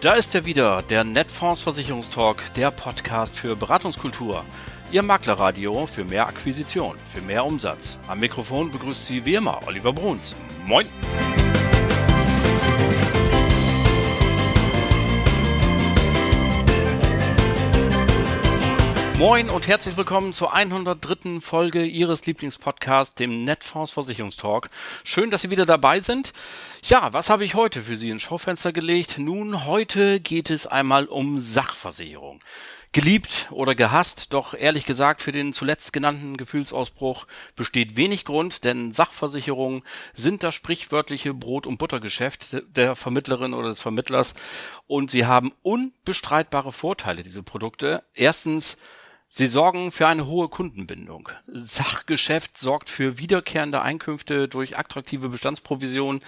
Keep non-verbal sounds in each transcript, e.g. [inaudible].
da ist er wieder, der Netfonds Versicherungstalk, der Podcast für Beratungskultur. Ihr Maklerradio für mehr Akquisition, für mehr Umsatz. Am Mikrofon begrüßt Sie wie immer Oliver Bruns. Moin! Moin und herzlich willkommen zur 103. Folge Ihres Lieblingspodcasts, dem Netfonds Versicherungstalk. Schön, dass Sie wieder dabei sind. Ja, was habe ich heute für Sie ins Schaufenster gelegt? Nun, heute geht es einmal um Sachversicherung. Geliebt oder gehasst, doch ehrlich gesagt für den zuletzt genannten Gefühlsausbruch besteht wenig Grund, denn Sachversicherungen sind das sprichwörtliche Brot- und Buttergeschäft der Vermittlerin oder des Vermittlers und sie haben unbestreitbare Vorteile, diese Produkte. Erstens Sie sorgen für eine hohe Kundenbindung. Sachgeschäft sorgt für wiederkehrende Einkünfte durch attraktive Bestandsprovisionen.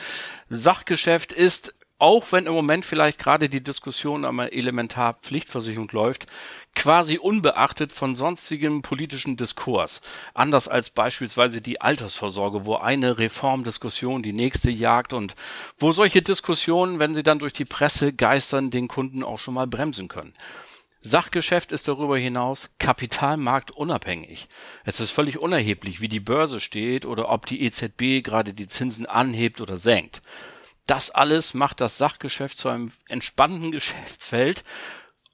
Sachgeschäft ist, auch wenn im Moment vielleicht gerade die Diskussion um eine Elementarpflichtversicherung läuft, quasi unbeachtet von sonstigem politischen Diskurs. Anders als beispielsweise die Altersvorsorge, wo eine Reformdiskussion die nächste jagt und wo solche Diskussionen, wenn sie dann durch die Presse geistern, den Kunden auch schon mal bremsen können. Sachgeschäft ist darüber hinaus kapitalmarktunabhängig. Es ist völlig unerheblich, wie die Börse steht oder ob die EZB gerade die Zinsen anhebt oder senkt. Das alles macht das Sachgeschäft zu einem entspannten [laughs] Geschäftsfeld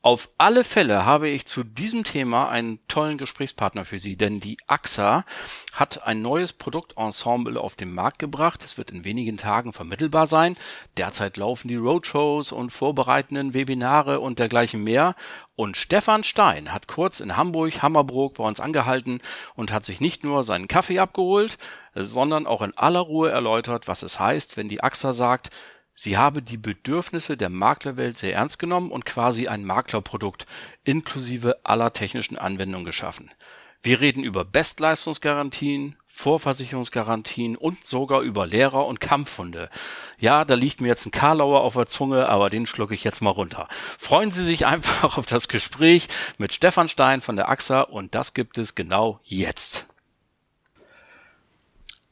auf alle Fälle habe ich zu diesem Thema einen tollen Gesprächspartner für Sie, denn die AXA hat ein neues Produktensemble auf den Markt gebracht. Es wird in wenigen Tagen vermittelbar sein. Derzeit laufen die Roadshows und vorbereitenden Webinare und dergleichen mehr. Und Stefan Stein hat kurz in Hamburg, Hammerbrook bei uns angehalten und hat sich nicht nur seinen Kaffee abgeholt, sondern auch in aller Ruhe erläutert, was es heißt, wenn die AXA sagt, Sie habe die Bedürfnisse der Maklerwelt sehr ernst genommen und quasi ein Maklerprodukt inklusive aller technischen Anwendungen geschaffen. Wir reden über Bestleistungsgarantien, Vorversicherungsgarantien und sogar über Lehrer- und Kampfhunde. Ja, da liegt mir jetzt ein Karlauer auf der Zunge, aber den schlucke ich jetzt mal runter. Freuen Sie sich [laughs] einfach auf das Gespräch mit Stefan Stein von der AXA und das gibt es genau jetzt.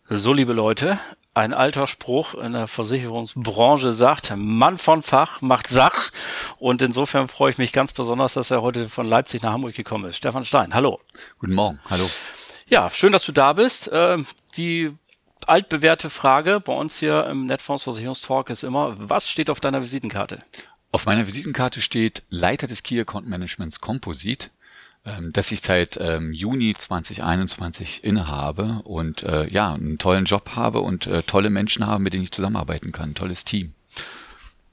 So, liebe Leute, ein alter Spruch in der Versicherungsbranche sagt, Mann von Fach macht Sach. Und insofern freue ich mich ganz besonders, dass er heute von Leipzig nach Hamburg gekommen ist. Stefan Stein, hallo. Guten Morgen, hallo. Ja, schön, dass du da bist. Ähm, die altbewährte Frage bei uns hier im Netfonds Versicherungstalk ist immer, was steht auf deiner Visitenkarte? Auf meiner Visitenkarte steht Leiter des Key Account Managements Composite ähm, das ich seit ähm, Juni 2021 innehabe und äh, ja, einen tollen Job habe und äh, tolle Menschen habe, mit denen ich zusammenarbeiten kann, tolles Team.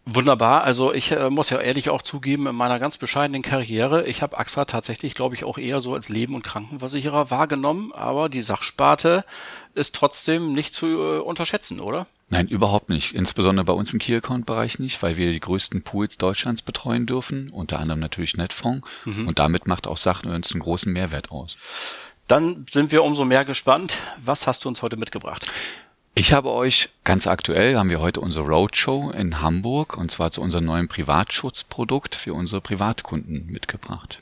Wunderbar. Also ich äh, muss ja ehrlich auch zugeben, in meiner ganz bescheidenen Karriere, ich habe AXA tatsächlich, glaube ich, auch eher so als Leben- und Krankenversicherer wahrgenommen, aber die Sachsparte ist trotzdem nicht zu äh, unterschätzen, oder? Nein, überhaupt nicht. Insbesondere bei uns im Key-Account-Bereich nicht, weil wir die größten Pools Deutschlands betreuen dürfen, unter anderem natürlich Netfonds. Mhm. Und damit macht auch Sachen uns einen großen Mehrwert aus. Dann sind wir umso mehr gespannt. Was hast du uns heute mitgebracht? Ich habe euch ganz aktuell, haben wir heute unsere Roadshow in Hamburg und zwar zu unserem neuen Privatschutzprodukt für unsere Privatkunden mitgebracht.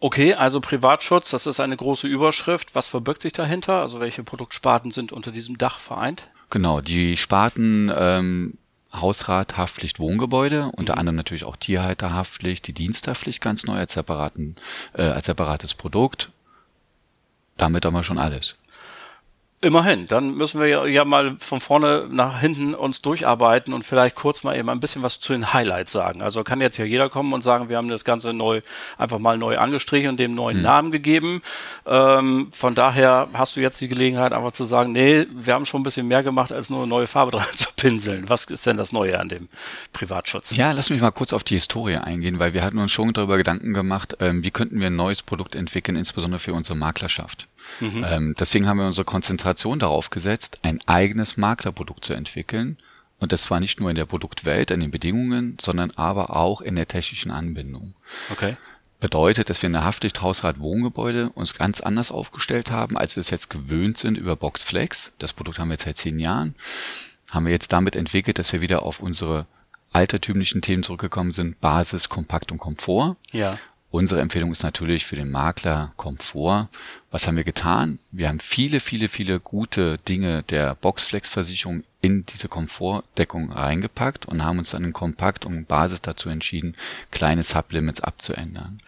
Okay, also Privatschutz, das ist eine große Überschrift. Was verbirgt sich dahinter? Also welche Produktsparten sind unter diesem Dach vereint? Genau, die Sparten ähm, Hausrat, Haftpflicht, Wohngebäude, unter mhm. anderem natürlich auch Tierhalterhaftpflicht, die Diensthaftpflicht ganz neu als, separaten, äh, als separates Produkt. Damit haben wir schon alles. Immerhin, dann müssen wir ja, ja, mal von vorne nach hinten uns durcharbeiten und vielleicht kurz mal eben ein bisschen was zu den Highlights sagen. Also kann jetzt ja jeder kommen und sagen, wir haben das Ganze neu, einfach mal neu angestrichen und dem neuen mhm. Namen gegeben. Ähm, von daher hast du jetzt die Gelegenheit, einfach zu sagen, nee, wir haben schon ein bisschen mehr gemacht, als nur eine neue Farbe [laughs] dran zu pinseln. Was ist denn das Neue an dem Privatschutz? Ja, lass mich mal kurz auf die Historie eingehen, weil wir hatten uns schon darüber Gedanken gemacht, ähm, wie könnten wir ein neues Produkt entwickeln, insbesondere für unsere Maklerschaft. Mhm. Ähm, deswegen haben wir unsere Konzentration darauf gesetzt, ein eigenes Maklerprodukt zu entwickeln. Und das zwar nicht nur in der Produktwelt, in den Bedingungen, sondern aber auch in der technischen Anbindung. Okay. Bedeutet, dass wir in der Haftpflicht Hausrat Wohngebäude uns ganz anders aufgestellt haben, als wir es jetzt gewöhnt sind über Boxflex. Das Produkt haben wir jetzt seit zehn Jahren. Haben wir jetzt damit entwickelt, dass wir wieder auf unsere altertümlichen Themen zurückgekommen sind, Basis, Kompakt und Komfort. Ja Unsere Empfehlung ist natürlich für den Makler Komfort. Was haben wir getan? Wir haben viele, viele, viele gute Dinge der Boxflex-Versicherung in diese Komfortdeckung reingepackt und haben uns dann in Kompakt und Basis dazu entschieden, kleine Sublimits abzuändern.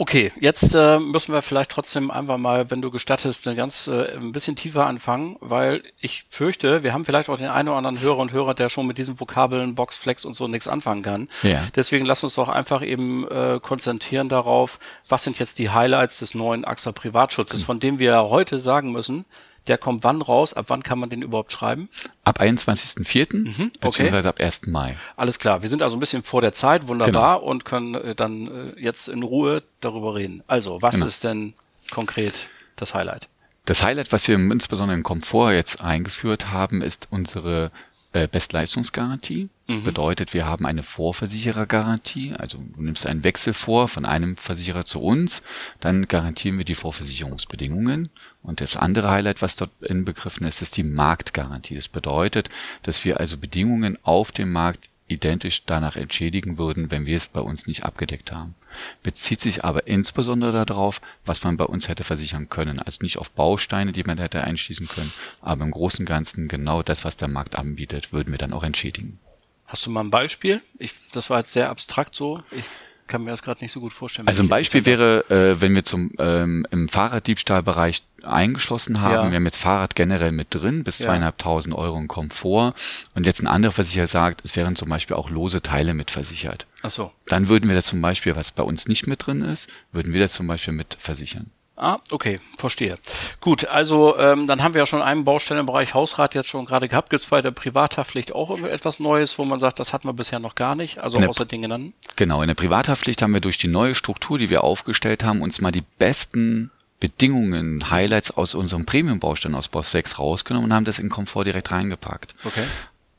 Okay, jetzt äh, müssen wir vielleicht trotzdem einfach mal, wenn du gestattest, eine ganz äh, ein bisschen tiefer anfangen, weil ich fürchte, wir haben vielleicht auch den einen oder anderen Hörer und Hörer, der schon mit diesen Vokabeln Boxflex und so nichts anfangen kann. Ja. Deswegen lass uns doch einfach eben äh, konzentrieren darauf, was sind jetzt die Highlights des neuen AXA Privatschutzes, mhm. von dem wir heute sagen müssen, der kommt wann raus? Ab wann kann man den überhaupt schreiben? Ab 21.04. Mhm, beziehungsweise ab 1. Mai. Alles klar. Wir sind also ein bisschen vor der Zeit, wunderbar, genau. und können äh, dann äh, jetzt in Ruhe darüber reden. Also, was genau. ist denn konkret das Highlight? Das Highlight, was wir insbesondere im Komfort jetzt eingeführt haben, ist unsere äh, Bestleistungsgarantie. Mhm. Bedeutet, wir haben eine Vorversicherergarantie. Also du nimmst einen Wechsel vor von einem Versicherer zu uns, dann garantieren wir die Vorversicherungsbedingungen. Und das andere Highlight, was dort inbegriffen ist, ist die Marktgarantie. Das bedeutet, dass wir also Bedingungen auf dem Markt identisch danach entschädigen würden, wenn wir es bei uns nicht abgedeckt haben. Bezieht sich aber insbesondere darauf, was man bei uns hätte versichern können. Also nicht auf Bausteine, die man hätte einschließen können, aber im Großen und Ganzen genau das, was der Markt anbietet, würden wir dann auch entschädigen. Hast du mal ein Beispiel? Ich, das war jetzt sehr abstrakt so. Ich kann mir das gerade nicht so gut vorstellen. Also ein Beispiel wäre, äh, wenn wir zum ähm, im Fahrraddiebstahlbereich eingeschlossen haben. Ja. Wir haben jetzt Fahrrad generell mit drin, bis zweieinhalbtausend Euro in Komfort. Und jetzt ein anderer Versicherer sagt, es wären zum Beispiel auch lose Teile mit versichert. Ach so. Dann würden wir das zum Beispiel, was bei uns nicht mit drin ist, würden wir das zum Beispiel mit versichern. Ah, okay, verstehe. Gut, also ähm, dann haben wir ja schon einen Baustein im Bereich Hausrat jetzt schon gerade gehabt. Gibt es bei der Privathaftpflicht auch etwas Neues, wo man sagt, das hatten wir bisher noch gar nicht, also außer den genannten? Genau, in der Privathaftpflicht haben wir durch die neue Struktur, die wir aufgestellt haben, uns mal die besten Bedingungen, Highlights aus unserem Premium-Baustein aus Boss 6 rausgenommen und haben das in Komfort direkt reingepackt. Okay.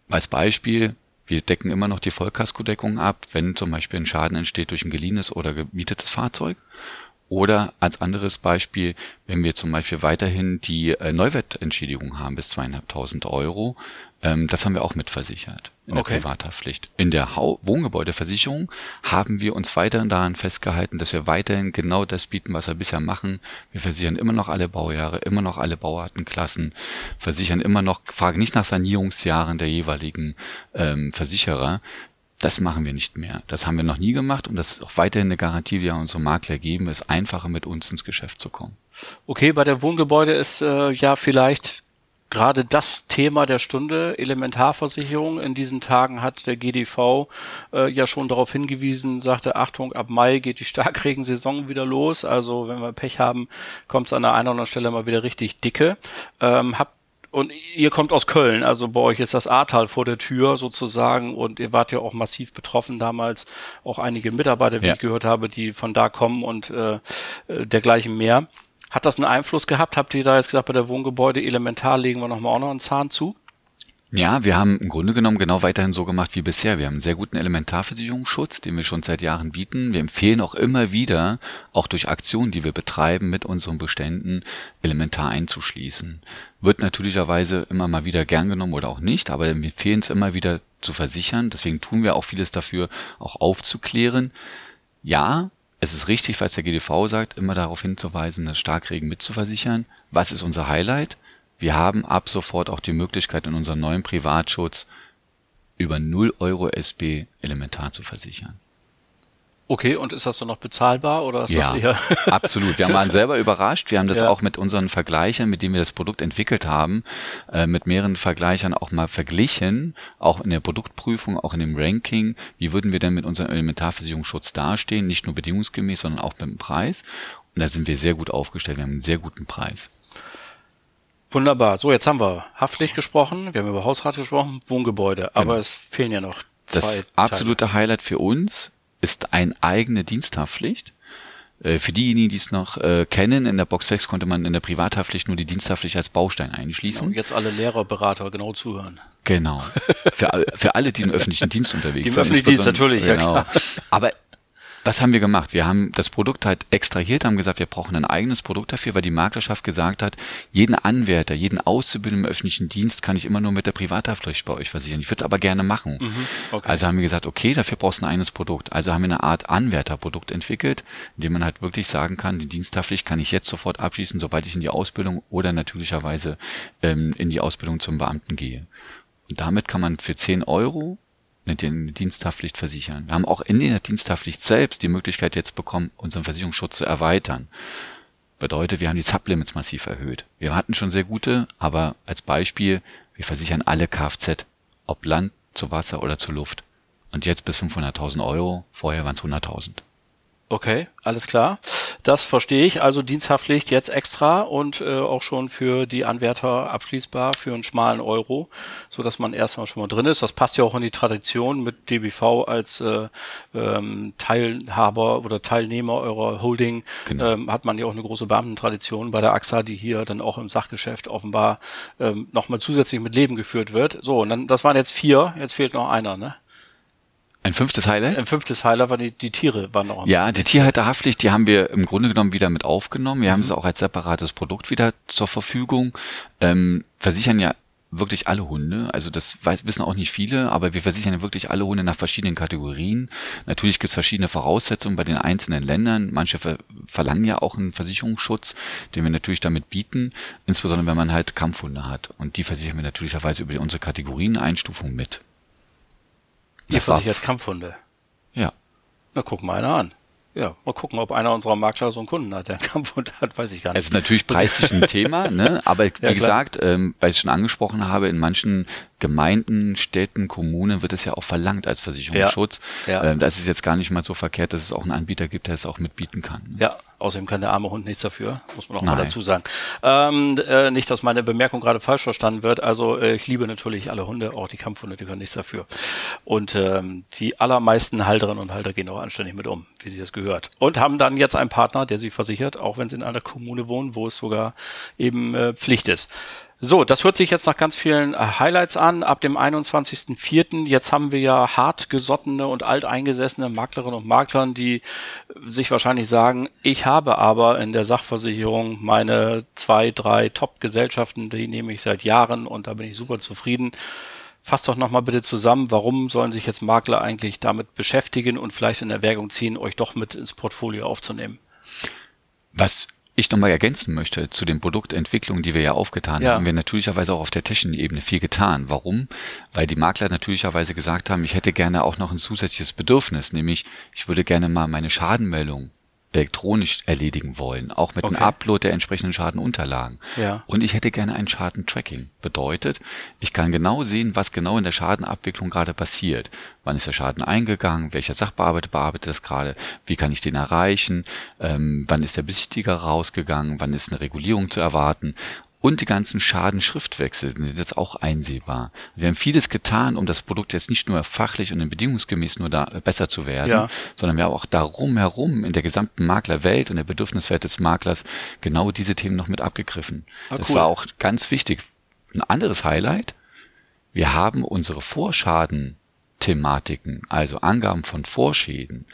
Als Beispiel, wir decken immer noch die Vollkaskodeckung ab, wenn zum Beispiel ein Schaden entsteht durch ein geliehenes oder gemietetes Fahrzeug. Oder als anderes Beispiel, wenn wir zum Beispiel weiterhin die äh, Neuwertentschädigung haben bis zweieinhalbtausend Euro, ähm, das haben wir auch mitversichert in der okay. Privathaftpflicht. In der Wohngebäudeversicherung haben wir uns weiterhin daran festgehalten, dass wir weiterhin genau das bieten, was wir bisher machen. Wir versichern immer noch alle Baujahre, immer noch alle Bauartenklassen, versichern immer noch, fragen nicht nach Sanierungsjahren der jeweiligen ähm, Versicherer, das machen wir nicht mehr. Das haben wir noch nie gemacht und das ist auch weiterhin eine Garantie, die wir unserem Makler geben, es einfacher mit uns ins Geschäft zu kommen. Okay, bei der Wohngebäude ist äh, ja vielleicht gerade das Thema der Stunde, Elementarversicherung. In diesen Tagen hat der GDV äh, ja schon darauf hingewiesen, sagte, Achtung, ab Mai geht die [laughs] Starkregensaison wieder los. Also wenn wir Pech haben, kommt es an der einen oder anderen Stelle mal wieder richtig dicke. Ähm, habt und ihr kommt aus Köln, also bei euch ist das Ahrtal vor der Tür sozusagen und ihr wart ja auch massiv betroffen damals, auch einige Mitarbeiter, wie ja. ich gehört habe, die von da kommen und äh, äh, dergleichen mehr. Hat das einen Einfluss gehabt? Habt ihr da jetzt gesagt, bei der Wohngebäude elementar legen wir nochmal auch noch einen Zahn zu? Ja, wir haben im Grunde genommen genau weiterhin so gemacht wie bisher. Wir haben einen sehr guten Elementarversicherungsschutz, den wir schon seit Jahren bieten. Wir empfehlen auch immer wieder, auch durch Aktionen, die wir betreiben, mit unseren Beständen elementar einzuschließen. Wird natürlicherweise immer mal wieder gern genommen oder auch nicht, aber wir empfehlen es immer wieder zu versichern. Deswegen tun wir auch vieles dafür, auch aufzuklären. Ja, es ist richtig, was der GDV sagt, immer darauf hinzuweisen, das Starkregen mitzuversichern. Was ist unser Highlight? Wir haben ab sofort auch die Möglichkeit, in unserem neuen Privatschutz über 0 Euro SB elementar zu versichern. Okay, und ist das dann noch bezahlbar oder ist ja, das eher? [laughs] absolut. Wir waren selber überrascht. Wir haben das ja. auch mit unseren Vergleichern, mit denen wir das Produkt entwickelt haben, äh, mit mehreren Vergleichern auch mal verglichen, auch in der Produktprüfung, auch in dem Ranking. Wie würden wir denn mit unserem Elementarversicherungsschutz dastehen? Nicht nur bedingungsgemäß, sondern auch mit dem Preis. Und da sind wir sehr gut aufgestellt. Wir haben einen sehr guten Preis. Wunderbar. So, jetzt haben wir Haftpflicht gesprochen, wir haben über Hausrat gesprochen, Wohngebäude, aber genau. es fehlen ja noch zwei. Das absolute Teile. Highlight für uns ist eine eigene Diensthaftpflicht. Äh, für diejenigen, die es noch äh, kennen, in der Boxflex konnte man in der Privathaftpflicht nur die Diensthaftpflicht als Baustein einschließen. Genau, jetzt alle Lehrer, Berater genau zuhören. Genau. Für, für alle, die im öffentlichen Dienst [laughs] unterwegs sind. Im öffentlichen Dienst natürlich, genau. ja klar. Aber Was haben wir gemacht? Wir haben das Produkt halt extrahiert, haben gesagt, wir brauchen ein eigenes Produkt dafür, weil die Maklerschaft gesagt hat, jeden Anwärter, jeden Auszubildenden im öffentlichen Dienst kann ich immer nur mit der Privathaftpflicht bei euch versichern. Ich würde es aber gerne machen. Mhm, okay. Also haben wir gesagt, okay, dafür brauchst du ein eigenes Produkt. Also haben wir eine Art Anwärterprodukt entwickelt, in dem man halt wirklich sagen kann, die Diensthaftpflicht kann ich jetzt sofort abschließen, sobald ich in die Ausbildung oder natürlicherweise ähm, in die Ausbildung zum Beamten gehe. Und damit kann man für 10 Euro eine Diensthaftpflicht versichern. Wir haben auch in der Diensthaftpflicht selbst die Möglichkeit jetzt bekommen, unseren Versicherungsschutz zu erweitern. Bedeutet, wir haben die Sublimits massiv erhöht. Wir hatten schon sehr gute, aber als Beispiel, wir versichern alle Kfz, ob Land, zu Wasser oder zu Luft. Und jetzt bis 500.000 Euro, vorher waren es 100.000. Okay, alles klar. Das verstehe ich. Also Diensthaftpflicht jetzt extra und äh, auch schon für die Anwärter abschließbar für einen schmalen Euro, so dass man erstmal schon mal drin ist. Das passt ja auch in die Tradition mit DBV als äh, ähm, Teilhaber oder Teilnehmer eurer Holding. Genau. Ähm, hat man ja auch eine große Beamtentradition bei der AXA, die hier dann auch im Sachgeschäft offenbar ähm, nochmal zusätzlich mit Leben geführt wird. So, und dann, das waren jetzt vier, jetzt fehlt noch einer, ne? Ein fünftes Highlight? Ein fünftes Highlight war die, die Tiere waren auch. Ja, die Tierhalterhaftpflicht, die haben wir im Grunde genommen wieder mit aufgenommen. Wir mhm. haben es auch als separates Produkt wieder zur Verfügung. Ähm, versichern ja wirklich alle Hunde. Also das weiß, wissen auch nicht viele, aber wir versichern ja wirklich alle Hunde nach verschiedenen Kategorien. Natürlich gibt es verschiedene Voraussetzungen bei den einzelnen Ländern. Manche ver verlangen ja auch einen Versicherungsschutz, den wir natürlich damit bieten, insbesondere wenn man halt Kampfhunde hat. Und die versichern wir natürlicherweise über unsere Kategorieneinstufung mit. Ihr versichert Kampfhunde. Ja. Na, guck mal einer an. Ja, mal gucken, ob einer unserer Makler so einen Kunden hat, der einen Kampfhund hat, weiß ich gar nicht. Es ist natürlich preislich ein Thema, ne? [laughs] aber wie ja, gesagt, ähm, weil ich schon angesprochen habe, in manchen Gemeinden, Städten, Kommunen wird es ja auch verlangt als Versicherungsschutz. Ja, ja. Ähm, da ist es jetzt gar nicht mal so verkehrt, dass es auch einen Anbieter gibt, der es auch mitbieten kann. Ne? Ja, außerdem kann der arme Hund nichts dafür, muss man auch Nein. mal dazu sagen. Ähm, äh, nicht, dass meine Bemerkung gerade falsch verstanden wird. Also äh, ich liebe natürlich alle Hunde, auch die Kampfhunde, die können nichts dafür. Und ähm, die allermeisten Halterinnen und Halter gehen auch anständig mit um, wie sie das gehört. Und haben dann jetzt einen Partner, der sie versichert, auch wenn sie in einer Kommune wohnen, wo es sogar eben äh, Pflicht ist. So, das hört sich jetzt nach ganz vielen äh, Highlights an. Ab dem 21.04. Jetzt haben wir ja hartgesottene und alteingesessene Maklerinnen und Maklern, die sich wahrscheinlich sagen, ich habe aber in der Sachversicherung meine zwei, drei Top-Gesellschaften, die nehme ich seit Jahren und da bin ich super zufrieden. Fasst doch nochmal bitte zusammen, warum sollen sich jetzt Makler eigentlich damit beschäftigen und vielleicht in Erwägung ziehen, euch doch mit ins Portfolio aufzunehmen? Was ich nochmal ergänzen möchte zu den Produktentwicklungen, die wir ja aufgetan ja. haben, wir natürlicherweise auch auf der technischen Ebene viel getan. Warum? Weil die Makler natürlicherweise gesagt haben, ich hätte gerne auch noch ein zusätzliches Bedürfnis, nämlich ich würde gerne mal meine Schadenmeldung elektronisch erledigen wollen, auch mit okay. einem Upload der entsprechenden Schadenunterlagen. Ja. Und ich hätte gerne ein Schadentracking. Bedeutet, ich kann genau sehen, was genau in der Schadenabwicklung gerade passiert. Wann ist der Schaden eingegangen? Welcher Sachbearbeiter bearbeitet das gerade? Wie kann ich den erreichen? Ähm, wann ist der Besichtiger rausgegangen? Wann ist eine Regulierung zu erwarten? Und die ganzen Schadenschriftwechsel sind jetzt auch einsehbar. Wir haben vieles getan, um das Produkt jetzt nicht nur fachlich und bedingungsgemäß nur da besser zu werden, ja. sondern wir haben auch darum herum in der gesamten Maklerwelt und der Bedürfniswelt des Maklers genau diese Themen noch mit abgegriffen. Ah, das war auch ganz wichtig. Ein anderes Highlight. Wir haben unsere Vorschaden-Thematiken, also Angaben von Vorschäden,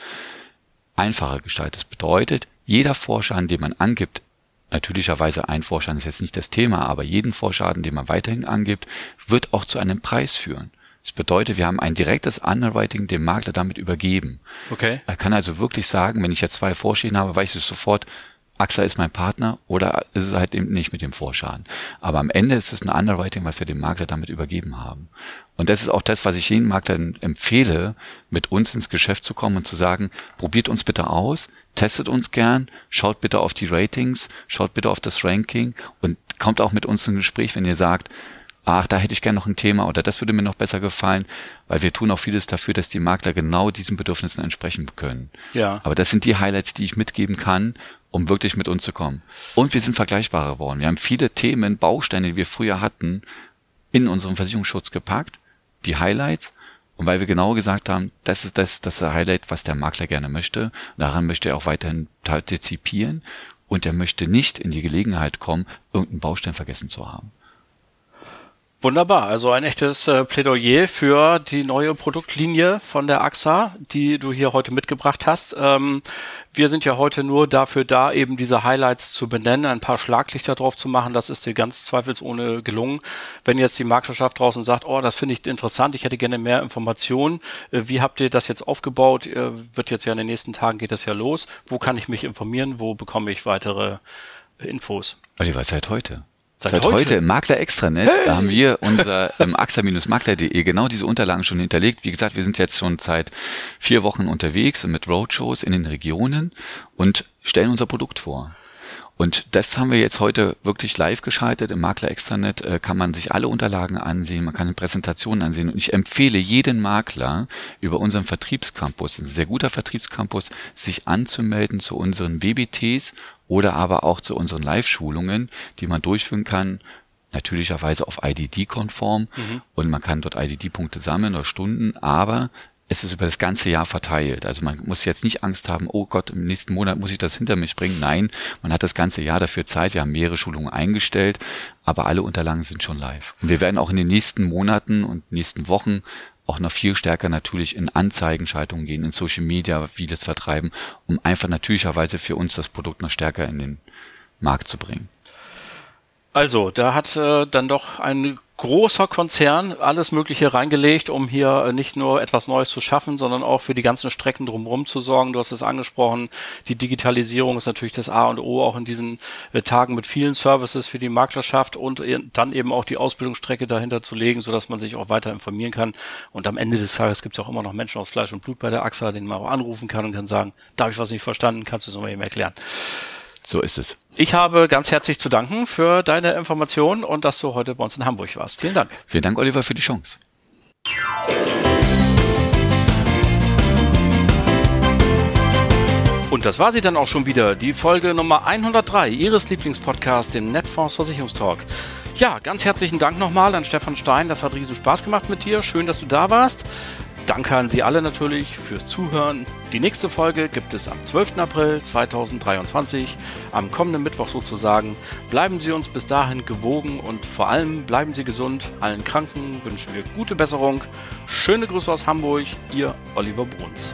einfacher gestaltet. Das bedeutet, jeder Vorschaden, den man angibt, Natürlicherweise ein Vorschaden ist jetzt nicht das Thema, aber jeden Vorschaden, den man weiterhin angibt, wird auch zu einem Preis führen. Das bedeutet, wir haben ein direktes Underwriting dem Makler damit übergeben. Okay. Er kann also wirklich sagen, wenn ich jetzt zwei Vorschäden habe, weiß ich sofort, AXA ist mein Partner oder ist es halt eben nicht mit dem Vorschaden. Aber am Ende ist es ein Underwriting, was wir dem Makler damit übergeben haben. Und das ist auch das, was ich jedem Makler empfehle, mit uns ins Geschäft zu kommen und zu sagen, probiert uns bitte aus, testet uns gern, schaut bitte auf die Ratings, schaut bitte auf das Ranking und kommt auch mit uns in Gespräch, wenn ihr sagt, ach, da hätte ich gerne noch ein Thema oder das würde mir noch besser gefallen, weil wir tun auch vieles dafür, dass die Makler genau diesen Bedürfnissen entsprechen können. Ja. Aber das sind die Highlights, die ich mitgeben kann, um wirklich mit uns zu kommen. Und wir sind vergleichbarer geworden. Wir haben viele Themen, Bausteine, die wir früher hatten, in unseren Versicherungsschutz gepackt, die Highlights, und weil wir genau gesagt haben, das ist das, das Highlight, was der Makler gerne möchte. Daran möchte er auch weiterhin partizipieren und er möchte nicht in die Gelegenheit kommen, irgendeinen Baustein vergessen zu haben. Wunderbar, also ein echtes äh, Plädoyer für die neue Produktlinie von der AXA, die du hier heute mitgebracht hast. Ähm, wir sind ja heute nur dafür da, eben diese Highlights zu benennen, ein paar Schlaglichter drauf zu machen. Das ist dir ganz zweifelsohne gelungen. Wenn jetzt die Marktwirtschaft draußen sagt, oh, das finde ich interessant, ich hätte gerne mehr Informationen. Äh, wie habt ihr das jetzt aufgebaut? Äh, wird jetzt ja in den nächsten Tagen geht das ja los. Wo kann ich mich informieren? Wo bekomme ich weitere Infos? Oliver, seit heute. Seit, Seit heute? heute im Makler Extranet hey. haben wir [laughs] unser ähm, axa-makler.de genau diese Unterlagen schon hinterlegt. Wie gesagt, wir sind jetzt schon seit vier Wochen unterwegs mit Roadshows in den Regionen und stellen unser Produkt vor. Und das haben wir jetzt heute wirklich live geschaltet. Im Makler Extranet äh, kann man sich alle Unterlagen ansehen, man kann Präsentationen ansehen. Und ich empfehle jeden Makler über unseren Vertriebscampus, ein sehr guter Vertriebscampus, sich anzumelden zu unseren WBTs oder aber auch zu unseren Live-Schulungen, die man durchführen kann natürlicherweise auf IDD-konform mhm. und man kann dort IDD-Punkte sammeln oder Stunden, aber es ist über das ganze Jahr verteilt. Also man muss jetzt nicht Angst haben, oh Gott, im nächsten Monat muss ich das hinter mich bringen. Nein, man hat das ganze Jahr dafür Zeit. Wir haben mehrere Schulungen eingestellt, aber alle Unterlagen sind schon live. Und wir werden auch in den nächsten Monaten und nächsten Wochen auch noch viel stärker natürlich in Anzeigenschaltungen gehen, in Social Media vieles vertreiben, um einfach natürlicherweise für uns das Produkt noch stärker in den Markt zu bringen. Also, da hat äh, dann doch ein großer Konzern alles Mögliche reingelegt, um hier äh, nicht nur etwas Neues zu schaffen, sondern auch für die ganzen Strecken drumherum zu sorgen. Du hast es angesprochen, die Digitalisierung ist natürlich das A und O auch in diesen äh, Tagen mit vielen Services für die Maklerschaft und äh, dann eben auch die Ausbildungsstrecke dahinter zu legen, sodass man sich auch weiter informieren kann. Und am Ende des Tages gibt es auch immer noch Menschen aus Fleisch und Blut bei der AXA, denen man auch anrufen kann und kann sagen, da habe ich was nicht verstanden, kannst du es nochmal eben erklären. So ist es. Ich habe ganz herzlich zu danken für deine Informationen und dass du heute bei uns in Hamburg warst. Vielen Dank. Vielen Dank, Oliver, für die Chance. Und das war sie dann auch schon wieder, die Folge Nummer 103 Ihres Lieblingspodcasts, dem Netfonds Versicherungstalk. Ja, ganz herzlichen Dank nochmal an Stefan Stein. Das hat riesen Spaß gemacht mit dir. Schön, dass du da warst. Danke an Sie alle natürlich fürs Zuhören. Die nächste Folge gibt es am 12. April 2023, am kommenden Mittwoch sozusagen. Bleiben Sie uns bis dahin gewogen und vor allem bleiben Sie gesund. Allen Kranken wünschen wir gute Besserung. Schöne Grüße aus Hamburg, Ihr Oliver Bruns.